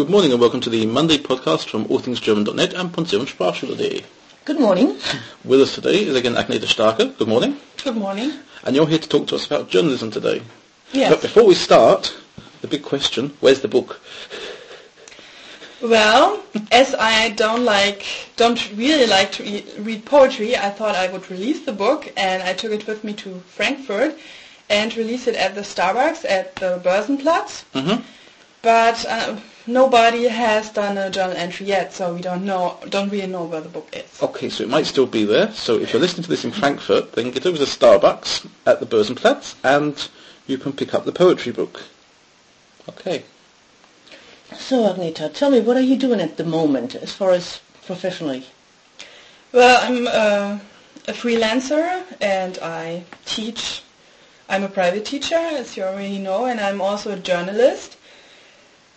Good morning and welcome to the Monday podcast from allthingsgerman.net and Pension Sprachschule.de. Good morning. With us today is again Agneta Starke. Good morning. Good morning. And you're here to talk to us about journalism today. Yes. But before we start, the big question, where's the book? Well, as I don't like, don't really like to e- read poetry, I thought I would release the book, and I took it with me to Frankfurt and release it at the Starbucks at the Börsenplatz. Mm-hmm. But uh, nobody has done a journal entry yet, so we don't know, don't really know where the book is. Okay, so it might still be there. So if you're listening to this in Frankfurt, then get over to Starbucks at the Börsenplatz and you can pick up the poetry book. Okay. So, Agneta, tell me, what are you doing at the moment as far as professionally? Well, I'm uh, a freelancer and I teach. I'm a private teacher, as you already know, and I'm also a journalist.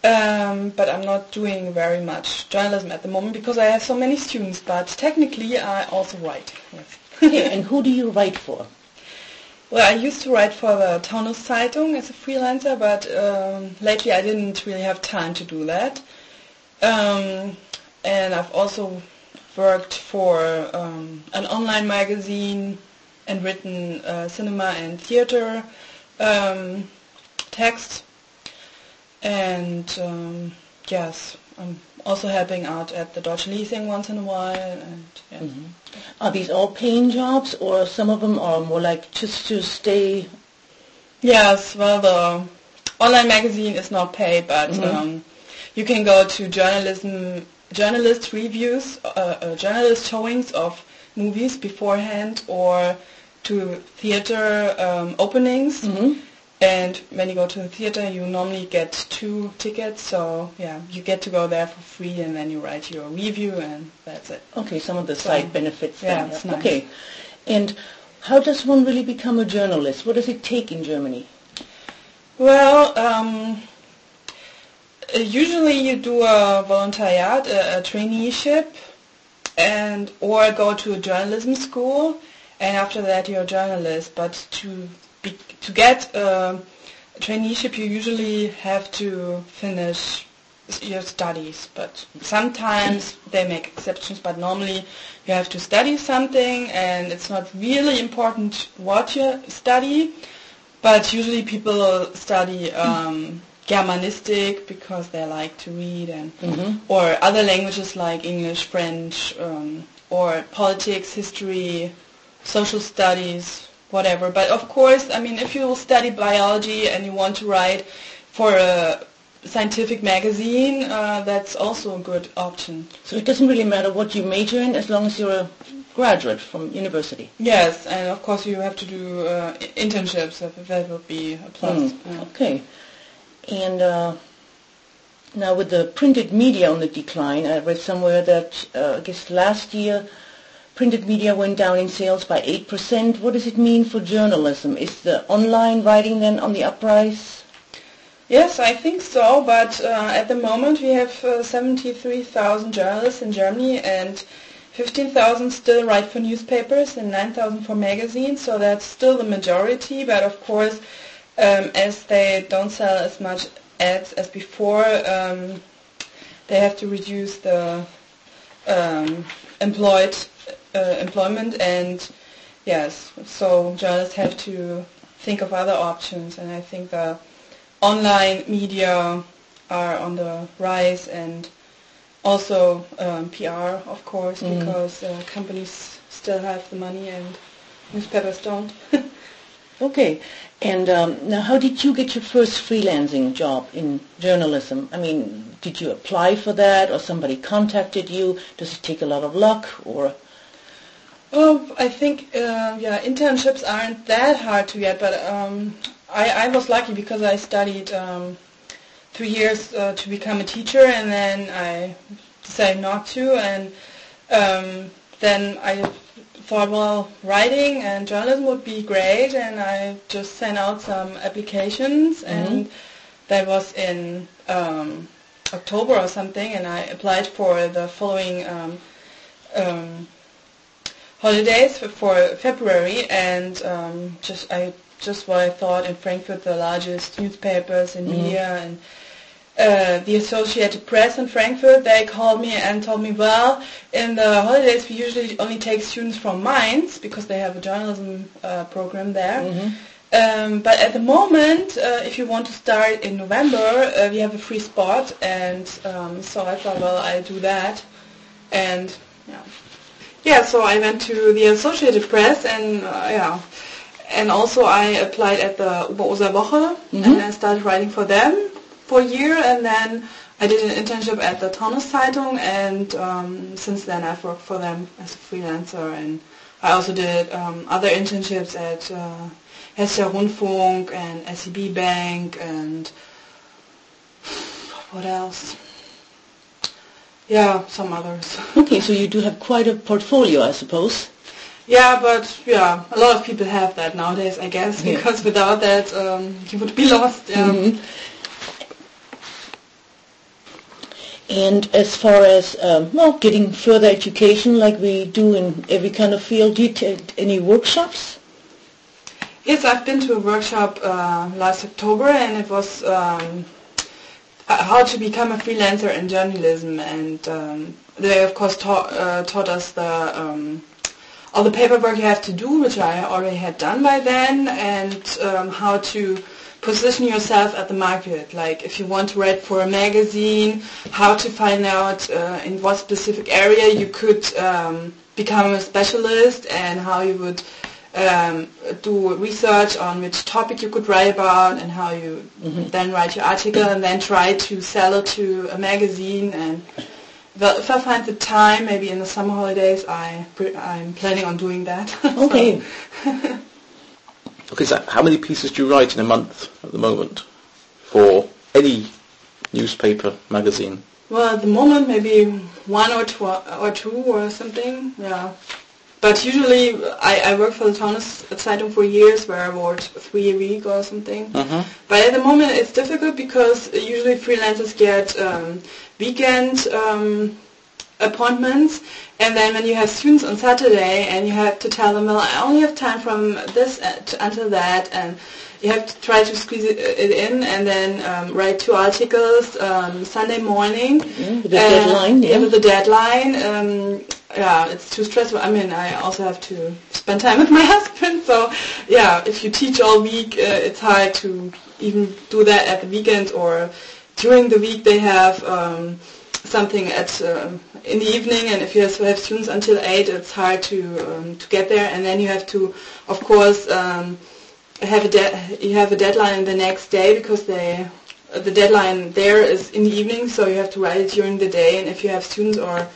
Um, but I'm not doing very much journalism at the moment because I have so many students. But technically, I also write. Yes. Okay, and who do you write for? Well, I used to write for the Taunus Zeitung as a freelancer, but um, lately I didn't really have time to do that. Um, and I've also worked for um, an online magazine and written uh, cinema and theater um, text. And um, yes, I'm also helping out at the Deutsche Leasing once in a while. And yeah. Mhm. Are these all paying jobs, or some of them are more like just to stay? Yes, well, the online magazine is not paid, but Mhm. um, you can go to journalism, journalist reviews, uh, uh, journalist showings of movies beforehand, or to theater um, openings. Mhm. And when you go to the theater, you normally get two tickets, so yeah, you get to go there for free, and then you write your review, and that's it. Okay, some of the So- side benefits. yeah, nice. Okay, and how does one really become a journalist? What does it take in Germany? Well, um, uh, usually you do a voluntariat, a, a traineeship, and or go to a journalism school, and after that you're a journalist. But to to get a traineeship, you usually have to finish your studies. But sometimes they make exceptions. But normally you have to study something, and it's not really important what you study. But usually people study um, Germanistic because they like to read and Mhm. or other languages like English, French, um, or politics, history, social studies, whatever. But of course, I mean, if you study biology and you want to write for a scientific magazine, uh, that's also a good option. So it doesn't really matter what you major in as long as you're a graduate from university. Yes, and of course you have to do uh, internships. That that would be a plus. Mm, yeah. Okay. And uh, now with the printed media on the decline, I read somewhere that uh, I guess last year printed media went down in sales by 8%. What does it mean for journalism? Is the online writing then on the uprise? Yes, I think so, but uh, at the moment we have uh, 73,000 journalists in Germany and 15,000 still write for newspapers and 9,000 for magazines, so that's still the majority, but of course um, as they don't sell as much ads as before, um, they have to reduce the um, employed uh, employment and yes, so journalists have to think of other options and I think the online media are on the rise and also um, PR, of course, Mm. because uh, companies still have the money and newspapers don't. Okay. And um, now how did you get your first freelancing job in journalism? I mean, did you apply for that or somebody contacted you? Does it take a lot of luck or... Well, I think uh, yeah, internships aren't that hard to get, but um, I, I was lucky because I studied um, three years uh, to become a teacher, and then I decided not to, and um, then I thought, well, writing and journalism would be great, and I just sent out some applications, and that was in um, October or something, and I applied for the following um, um, holidays for, February, and um, just I just what I thought in Frankfurt, the largest newspapers in Mhm. media, and uh, the Associated Press in Frankfurt, they called me and told me, well, in the holidays we usually only take students from Mainz because they have a journalism uh, program there. Um, but at the moment, uh, if you want to start in November, uh, we have a free spot, and um, so I thought, well, I'll do that, and yeah, yeah. So I went to the Associated Press, and uh, yeah, and also I applied at the Oberursel Woche, and I started writing for them for a year, and then I did an internship at the Taunus Zeitung, and um, since then I've worked for them as a freelancer, and I also did um, other internships at uh, Hessischer Rundfunk and SEB Bank, and what else? Yeah, some others. Okay, so you do have quite a portfolio, I suppose. Yeah, but yeah, a lot of people have that nowadays, I guess, Yeah. because without that, um, you would be lost. Yeah. Mhm. And as far as um, well, getting further education, like we do in every kind of field, do you take any workshops? Yes, I've been to a workshop uh, last October, and it was um, how to become a freelancer in journalism, and um, they of course taught, uh, taught us the um, all the paperwork you have to do, which I already had done by then, and um, how to position yourself at the market. Like if you want to write for a magazine, how to find out uh, in what specific area you could um, become a specialist, and how you would um, do research on which topic you could write about, and how you then write your article, and then try to sell it to a magazine and well, if I find the time, maybe in the summer holidays, I pre- I'm planning on doing that. Okay. Okay, so how many pieces do you write in a month at the moment for any newspaper, magazine? well, at the moment, maybe one or two or two or something. Yeah. But usually, I, I worked for the Taunus Zeitung for years, where I wrote three a week or something. Mm-hmm. But at the moment, it's difficult because usually freelancers get um, weekend um, appointments, and then when you have students on Saturday, and you have to tell them, well, I only have time from this uh, to, until that, and you have to try to squeeze it, it in, and then um, write two articles um, Sunday morning. with the Uh, deadline, yeah. with the deadline. Um, yeah, it's too stressful. I mean, I also have to spend time with my husband, so yeah, if you teach all week, uh, it's hard to even do that at the weekend or during the week. They have um, something at um in the evening, and if you have, have students until eight, it's hard to um, to get there, and then you have to, of course. Have a de- you have a deadline the next day because they the deadline there is in the evening, so you have to write it during the day. And if you have students or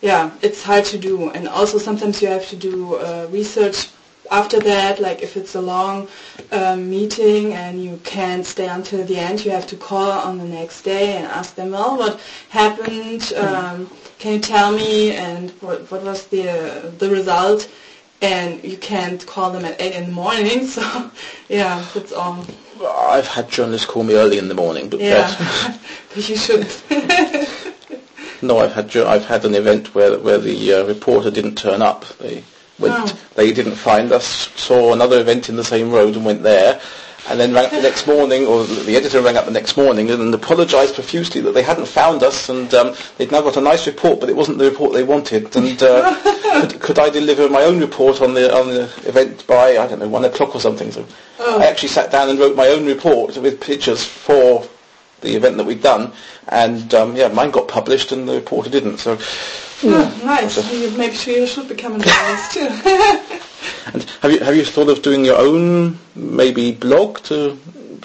yeah, it's hard to do. And also sometimes you have to do uh, research after that. Like if it's a long um, meeting and you can't stay until the end, you have to call on the next day and ask them, well, what happened? Um, can you tell me? And what, what was the uh, the result? And you can't call them at eight in the morning. So yeah, that's all. I've had journalists call me early in the morning, but Yeah, but you shouldn't. no, I've had I've had an event where where the uh, reporter didn't turn up. They went, Oh. they didn't find us, saw another event in the same road and went there, and then rang up the next morning, or the editor rang up the next morning and apologised profusely that they hadn't found us and um, they'd now got a nice report, but it wasn't the report they wanted. And uh, could, could I deliver my own report on the on the event by I don't know one o'clock or something? So Oh. I actually sat down and wrote my own report with pictures for the event that we'd done, and um, yeah, mine got published and the reporter didn't. So, Oh, nice. You- Maybe you should become a journalist too. and have you have you thought of doing your own maybe blog to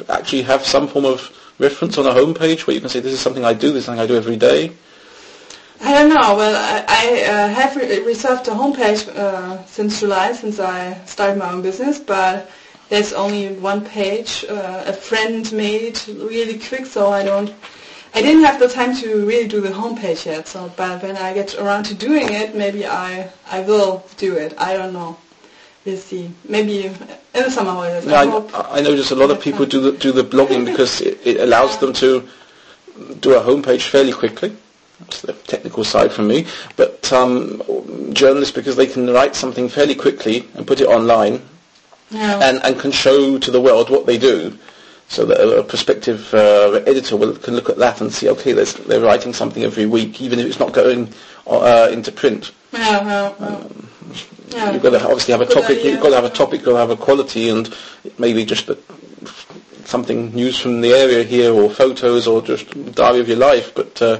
actually have some form of reference on a homepage where you can say this is something I do, this is something I do every day? I don't know. Well, I, I uh, have re- reserved a homepage uh, since July, since I started my own business, but there's only one page. Uh, a friend made really quick, so I don't. I didn't have the time to really do the homepage yet. So, but when I get around to doing it, maybe I I will do it. I don't know. We'll see. Maybe in the summer holidays. No, I. I, notice a lot of people do the, do the blogging because it, it allows them to do a homepage fairly quickly. That's the technical side for me. But um, journalists, because they can write something fairly quickly and put it online Yeah. and, and can show to the world what they do. so that a, prospective uh, editor will, can look at that and see, okay, there's, they're writing something every week, even if it's not going uh, into print. Yeah, yeah, yeah. Um, Yeah. You've got to obviously have a Good topic. idea. You've got to have a topic. You've got to have a quality, and maybe just a, something news from the area here, or photos, or just diary of your life. But uh,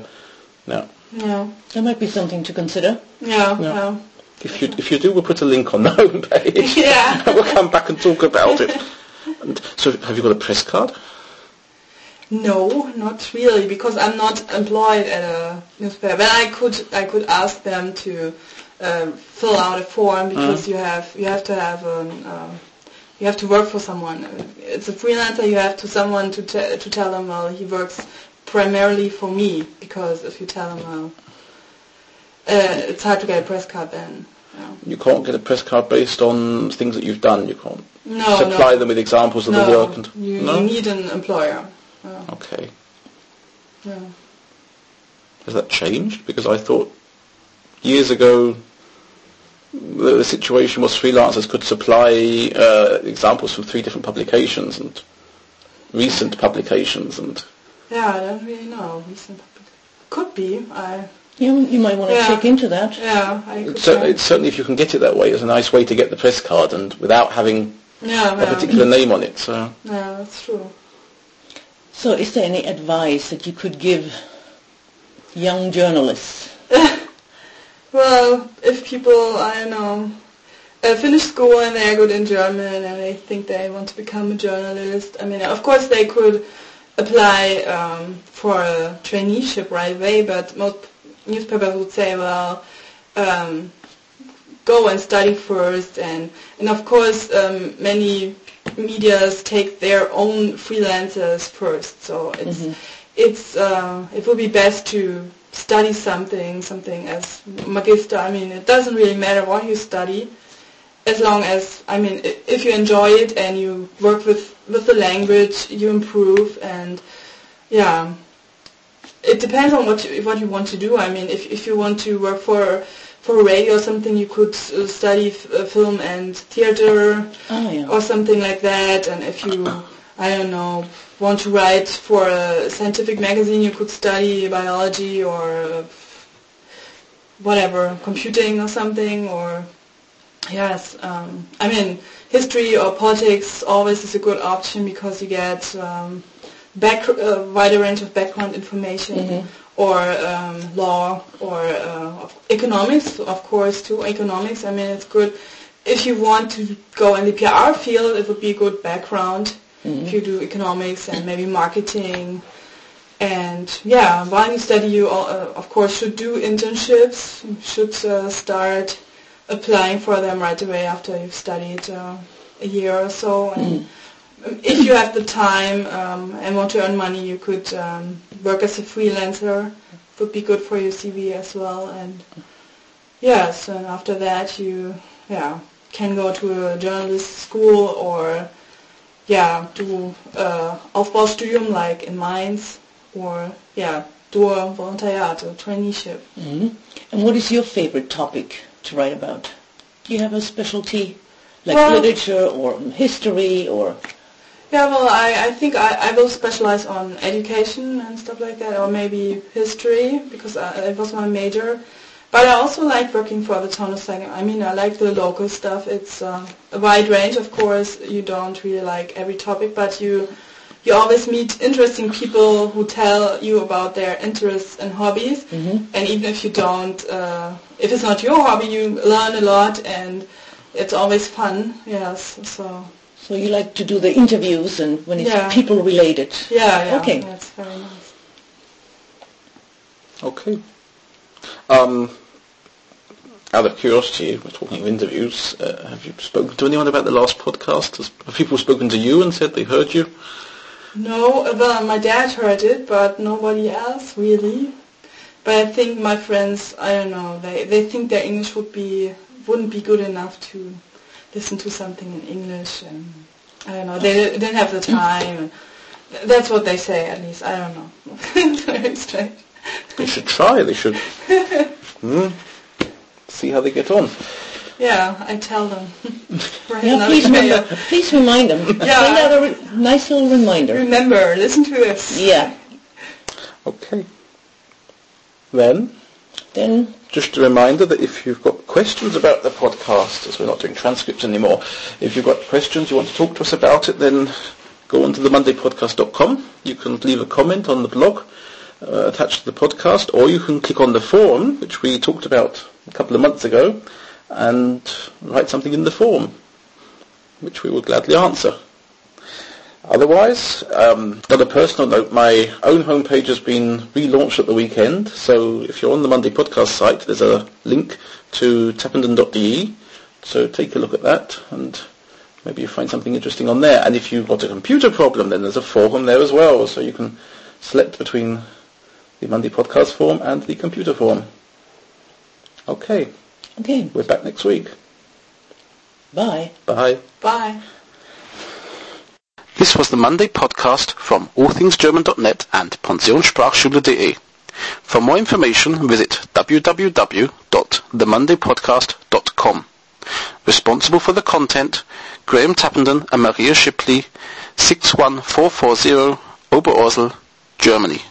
no, Yeah, That might be something to consider. yeah, Yeah. yeah. if you if you do, we'll put a link on the homepage. Yeah. we'll come back and talk about it. And so, have you got a press card? No, not really, because I'm not employed at a newspaper. But I could, I could ask them to uh, fill out a form because you have, you have to have, um, um, you have to work for someone. It's a freelancer. You have to someone to te- to tell them, well, he works primarily for me. Because if you tell them, well, uh, it's hard to get a press card then. Yeah. You can't get a press card based on things that you've done. You can't No, supply no. them with examples of no, the work. And, you, no. you need an employer. Okay. Yeah. Has that changed? Because I thought years ago the, the situation was freelancers could supply uh, examples from three different publications and recent publications and Yeah, I don't really know. Recent public- Could be. I You, you might want to Yeah. check into that. yeah. I could it's, cer- try. it's certainly if you can get it that way, it's a nice way to get the press card and without having yeah, a yeah. particular name on it. So Yeah, that's true. So is there any advice that you could give young journalists? Well, if people, I don't know, uh, finish school and they're good in German and they think they want to become a journalist, I mean, of course they could apply um, for a traineeship right away, but most newspapers would say, well, um, go and study first, and and of course um, many medias take their own freelancers first, so it's it's uh, it would be best to study something, something as magister. I mean, it doesn't really matter what you study, as long as I mean, if you enjoy it and you work with with the language, you improve, and yeah, it depends on what you, what you want to do. I mean, if if you want to work for for radio or something, you could uh, study f- uh, film and theater Oh, yeah. or something like that. And if you, I don't know, want to write for a scientific magazine, you could study biology or uh, whatever, computing or something. Or yes, um, I mean, history or politics always is a good option because you get um, back a wider range of background information. Or um, law, or uh, economics, of course, too. Economics. I mean, it's good if you want to go in the PR field, it would be a good background if you do economics and maybe marketing. And yeah, while you study, you all, uh, of course should do internships. You should uh, start applying for them right away after you've studied uh, a year or so. And if you have the time um, and want to earn money, you could um, work as a freelancer. Would be good for your CV as well. And yes, and after that you yeah can go to a journalist school or yeah do uh, Aufbaustudium like in Mainz or yeah do a Volontariat, a traineeship. hmm And what is your favorite topic to write about? Do you have a specialty, like Well- literature or history or? Yeah, well, I, I think I, I will specialize on education and stuff like that, or maybe history, because I, it was my major. But I also like working for the Taunus Zeitung. I mean, I like the local stuff. It's uh, a wide range, of course. You don't really like every topic, but you you always meet interesting people who tell you about their interests and hobbies. And even if you don't, uh, if it's not your hobby, you learn a lot, and it's always fun. Yes, so. So you like to do the interviews and when it's Yeah. people related? Yeah, yeah. Okay. That's very nice. okay. Um, out of curiosity, we're talking of interviews. Uh, have you spoken to anyone about the last podcast? Has, have people spoken to you and said they heard you? No, well, my dad heard it, but nobody else really. But I think my friends, I don't know, they they think their English would be wouldn't be good enough to listen to something in English, and I don't know, they didn't have the time. That's what they say, at least. I don't know. it's very strange. They should try. They should hmm, see how they get on. Yeah, I tell them. Write Yeah, please, remember, please remind them. Yeah. Send out a re- nice little reminder. Remember, listen to this. Yeah. Okay. Then, Then, just a reminder that if you've got questions about the podcast, as we're not doing transcripts anymore, if you've got questions, you want to talk to us about it, then go on to themondaypodcast.com. You can leave a comment on the blog uh, attached to the podcast, or you can click on the form, which we talked about a couple of months ago, and write something in the form, which we will gladly answer. Otherwise, um, on a personal note, my own homepage has been relaunched at the weekend. So if you're on the Monday podcast site, there's a link to tappenden.de. So take a look at that and maybe you find something interesting on there. And if you've got a computer problem, then there's a forum there as well. So you can select between the Monday podcast form and the computer form. Okay, okay, we're back next week. bye. Bye. Bye. This was the Monday podcast from allthingsgerman.net and pensionssprachschule.de. For more information, visit www.themondaypodcast.com. Responsible for the content, Graham Tappenden and Maria Shipley, 61440 Oberursel, Germany.